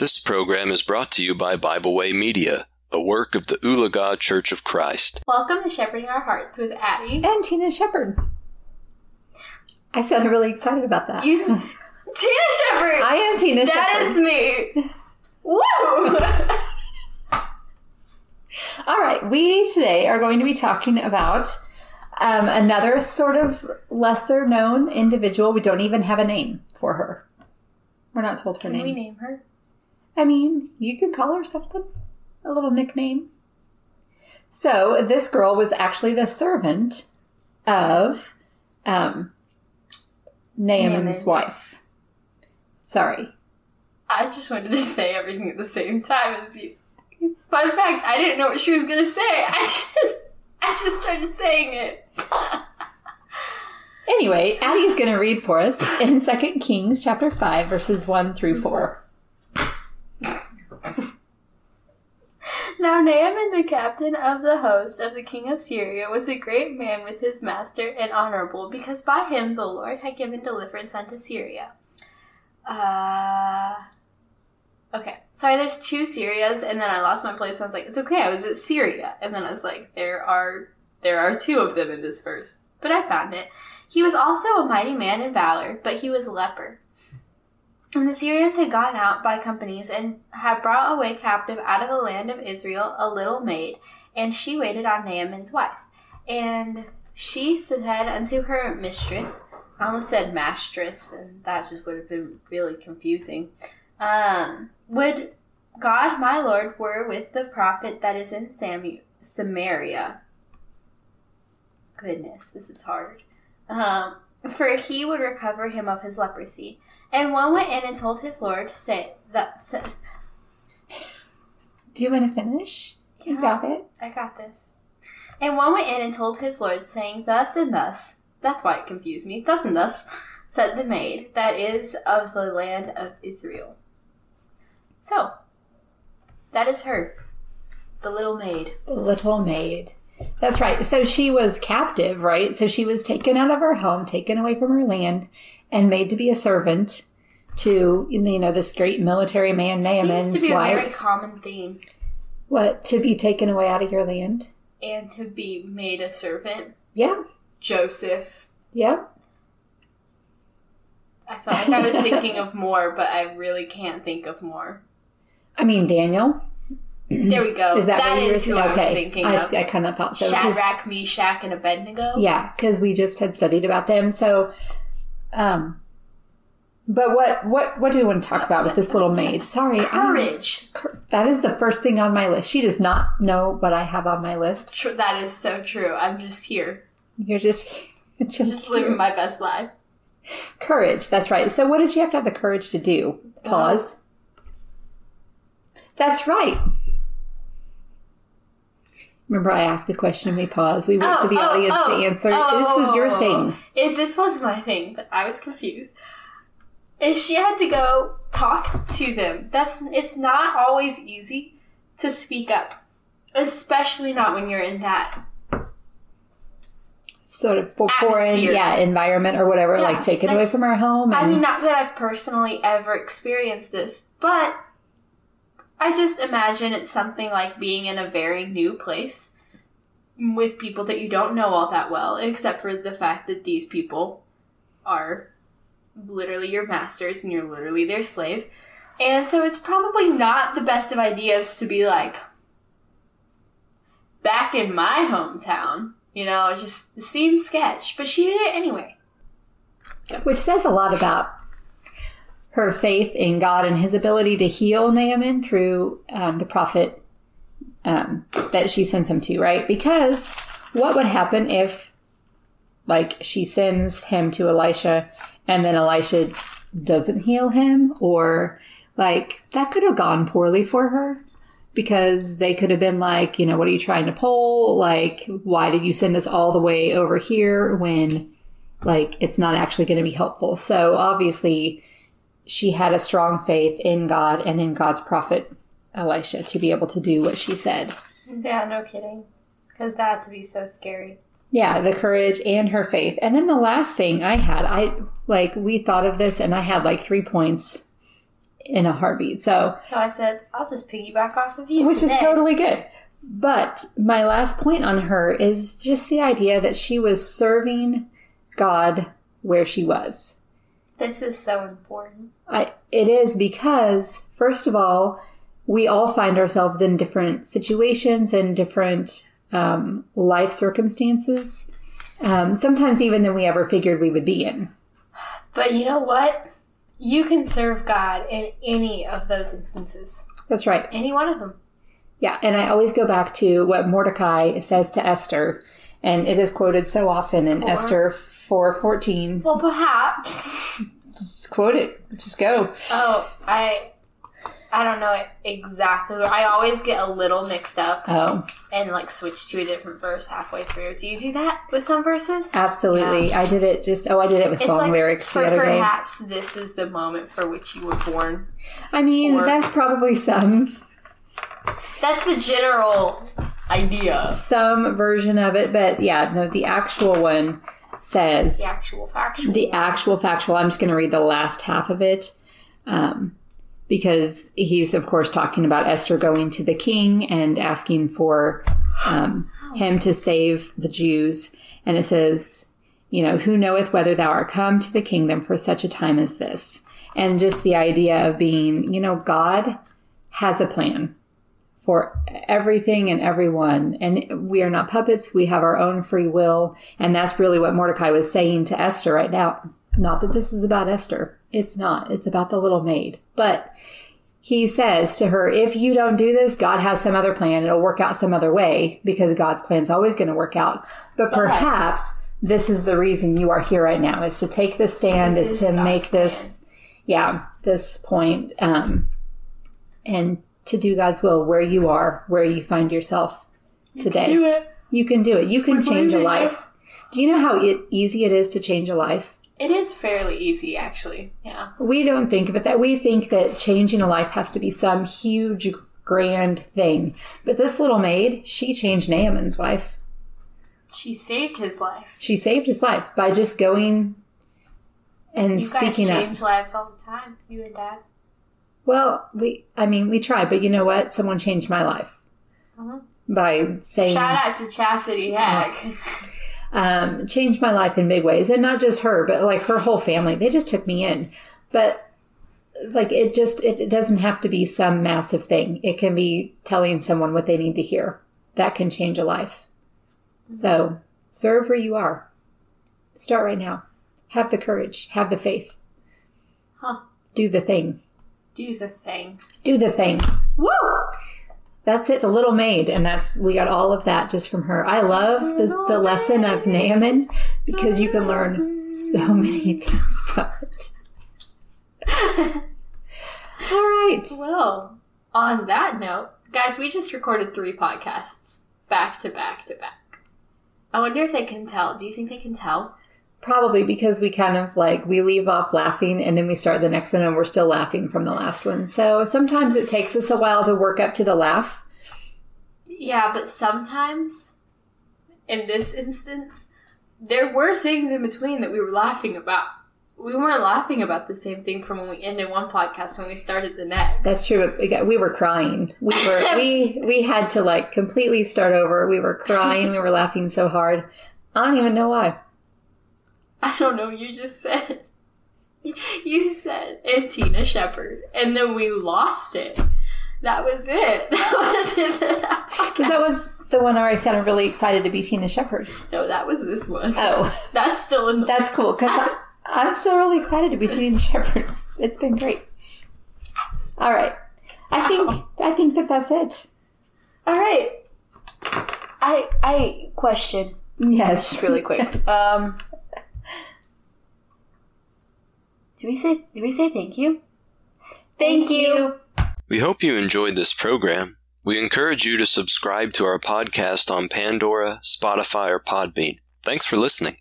This program is brought to you by Bible Way Media, a work of the Oologah Church of Christ. Welcome to Shepherding Our Hearts with Addie. And Tina Shepard. I sounded really excited about that. You, Tina Shepherd. I am Tina That Shepard. is me. Woo! All right, we today are going to be talking about um, another sort of lesser known individual. We don't even have a name for her. We're not told her Can name. we name her? I mean, you could call her something, a little nickname. So this girl was actually the servant of um, Naaman's Naaman's. wife. Sorry. I just wanted to say everything at the same time as you. Fun fact: I didn't know what she was gonna say. I just, I just started saying it. Anyway, Addie is going to read for us in 2 Kings chapter 5 verses 1 through 4. Naaman, the captain of the host of the king of Syria, was a great man with his master and honorable, because by him the Lord had given deliverance unto Syria. Uh. Okay. Sorry, there's two Syrias, and then I lost my place. And I was like, it's okay. I was at Syria, and then I was like, there are there are two of them in this verse, but I found it. He was also a mighty man in valor, but he was a leper. And the Syrians had gone out by companies and had brought away captive out of the land of Israel a little maid, and she waited on Naaman's wife. And she said unto her mistress, I almost said mistress, and that just would have been really confusing. Um, would God my Lord were with the prophet that is in Samu- Samaria. Goodness, this is hard. Um, for he would recover him of his leprosy. And one went in and told his lord, say that say, Do you want to finish? You got it? I got this. And one went in and told his lord, saying, Thus and thus. That's why it confused me. Thus and thus said the maid that is of the land of Israel. So, that is her, the little maid. The little maid. That's right. So she was captive, right? So she was taken out of her home, taken away from her land, and made to be a servant to, you know, this great military man, Naaman's Seems to be a wife. very common theme. What? To be taken away out of your land? And to be made a servant. Yeah. Joseph. Yep. I felt like I was thinking of more, but I really can't think of more. I mean, Daniel. There we go. Is that, that is who I was okay. thinking I, of. I kind of thought so. Shadrach, Meshach, and Abednego. Yeah, because we just had studied about them. So, um, but what what what do we want to talk about with this little maid? Sorry, Courage. Cour- That is the first thing on my list. She does not know what I have on my list. Tr- that is so true. I'm just here, You're just just, just living my best life. courage. That's right. So, what did you have to have the courage to do? Pause. That's right. Remember, I asked a question. and We paused. We wait for the oh, oh, audience to oh. answer. this was your thing. If this was my thing, but I was confused. If she had to go talk to them, that's it's not always easy to speak up, especially not when you're in that. Sort of for foreign, yeah, environment or whatever, Yeah, like taken away from our home. I mean, not that I've personally ever experienced this, but I just imagine it's something like being in a very new place with people that you don't know all that well, except for the fact that these people are literally your masters and you're literally their slave. And so it's probably not the best of ideas to be like, back in my hometown. You know, it just seems sketch, but she did it anyway. which says a lot about her faith in God and His ability to heal Naaman through um, the prophet um, that she sends him to, right? Because what would happen if, like, she sends him to Elisha and then Elisha doesn't heal him, or like that could have gone poorly for her because they could have been like, you know, what are you trying to pull? Like, why did you send us all the way over here when like it's not actually going to be helpful. So obviously, she had a strong faith in God and in God's prophet Elisha to be able to do what she said. Yeah, no kidding. Because that to be so scary. Yeah, the courage and her faith. And then the last thing I had, I like we thought of this and I had like 3 points in a heartbeat. So, So I said, I'll just piggyback off of you. which is totally good. But my last point on her is just the idea that she was serving God where she was. This is so important. I, it is because, first of all, we all find ourselves in different situations and different um, life circumstances, um, sometimes even than we ever figured we would be in. But you know what? You can serve God in any of those instances. That's right. Any one of them. Yeah, and I always go back to what Mordecai says to Esther, and it is quoted so often in Four. Esther four fourteen. Well, perhaps. Just quote it. Just go. oh, I. I don't know exactly. I always get a little mixed up Oh, and like switch to a different verse halfway through. Do you do that with some verses? absolutely. I did it. Just oh, I did it with It's song like lyrics the other day. perhaps this is the moment for which you were born. I mean, or- that's probably some That's the general idea. some version of it, but yeah, no, the actual one says The actual factual. the actual factual. I'm just going to read the last half of it. Um, because he's, of course, talking about Esther going to the king and asking for um, him to save the Jews. And it says, you know, who knoweth whether thou art come to the kingdom for such a time as this? And just the idea of being, you know, God has a plan for everything and everyone. And we are not puppets. We have our own free will. And that's really what Mordecai was saying to Esther right now. Not that this is about Esther. It's not. It's about the little maid. But he says to her, if you don't do this, God has some other plan. It'll work out some other way because God's plan is always going to work out. But perhaps this is the reason you are here right now is to take the stand, This is, is to God's make this, yeah, this point, um, and to do God's will where you are, where you find yourself today. do it. You can do it. You can We change a life. Do you know how it, easy it is to change a life? It is fairly easy, actually. Yeah. We don't think of it that we think that changing a life has to be some huge, grand thing. But this little maid, she changed Naaman's life. She saved his life. She saved his life by just going and You guys speaking up. change lives all the time, you and Dad. Well, we, I mean, we try, but you know what? Someone changed my life Mhm. by saying, Shout out to Chastity Heck. um, changed my life in big ways. And not just her, but like her whole family. They just took me in. But like it just, it, it doesn't have to be some massive thing. It can be telling someone what they need to hear. That can change a life. So serve where you are. Start right now. Have the courage. Have the faith. Huh. Do the thing. Do the thing. Do the thing. Woo! That's it, the little maid, and that's we got all of that just from her. I love the, the lesson of Naaman because you can learn so many things from it. all right, Well, on that note, guys, we just recorded three podcasts back to back to back. I wonder if they can tell. Do you think they can tell? Probably because we kind of like we leave off laughing and then we start the next one and we're still laughing from the last one. So sometimes it takes us a while to work up to the laugh. Yeah, but sometimes, in this instance, there were things in between that we were laughing about. We weren't laughing about the same thing from when we ended one podcast when we started the next. That's true. But we, got, we were crying. We were we we had to like completely start over. We were crying. We were laughing so hard. I don't even know why. I don't know, you just said. You said, and Tina Shepard, and then we lost it. That was it. That was it. Because that was the one where I said I'm really excited to be Tina Shepard. No, that was this one. Oh. That's still in the. That's cool because I'm still really excited to be Tina Shepard. It's been great. All right, I think I think that that's it. All right. I I question Yes, just really quick. Um, do we say do we say thank you? Thank you. We hope you enjoyed this program. We encourage you to subscribe to our podcast on Pandora, Spotify, or Podbean. Thanks for listening.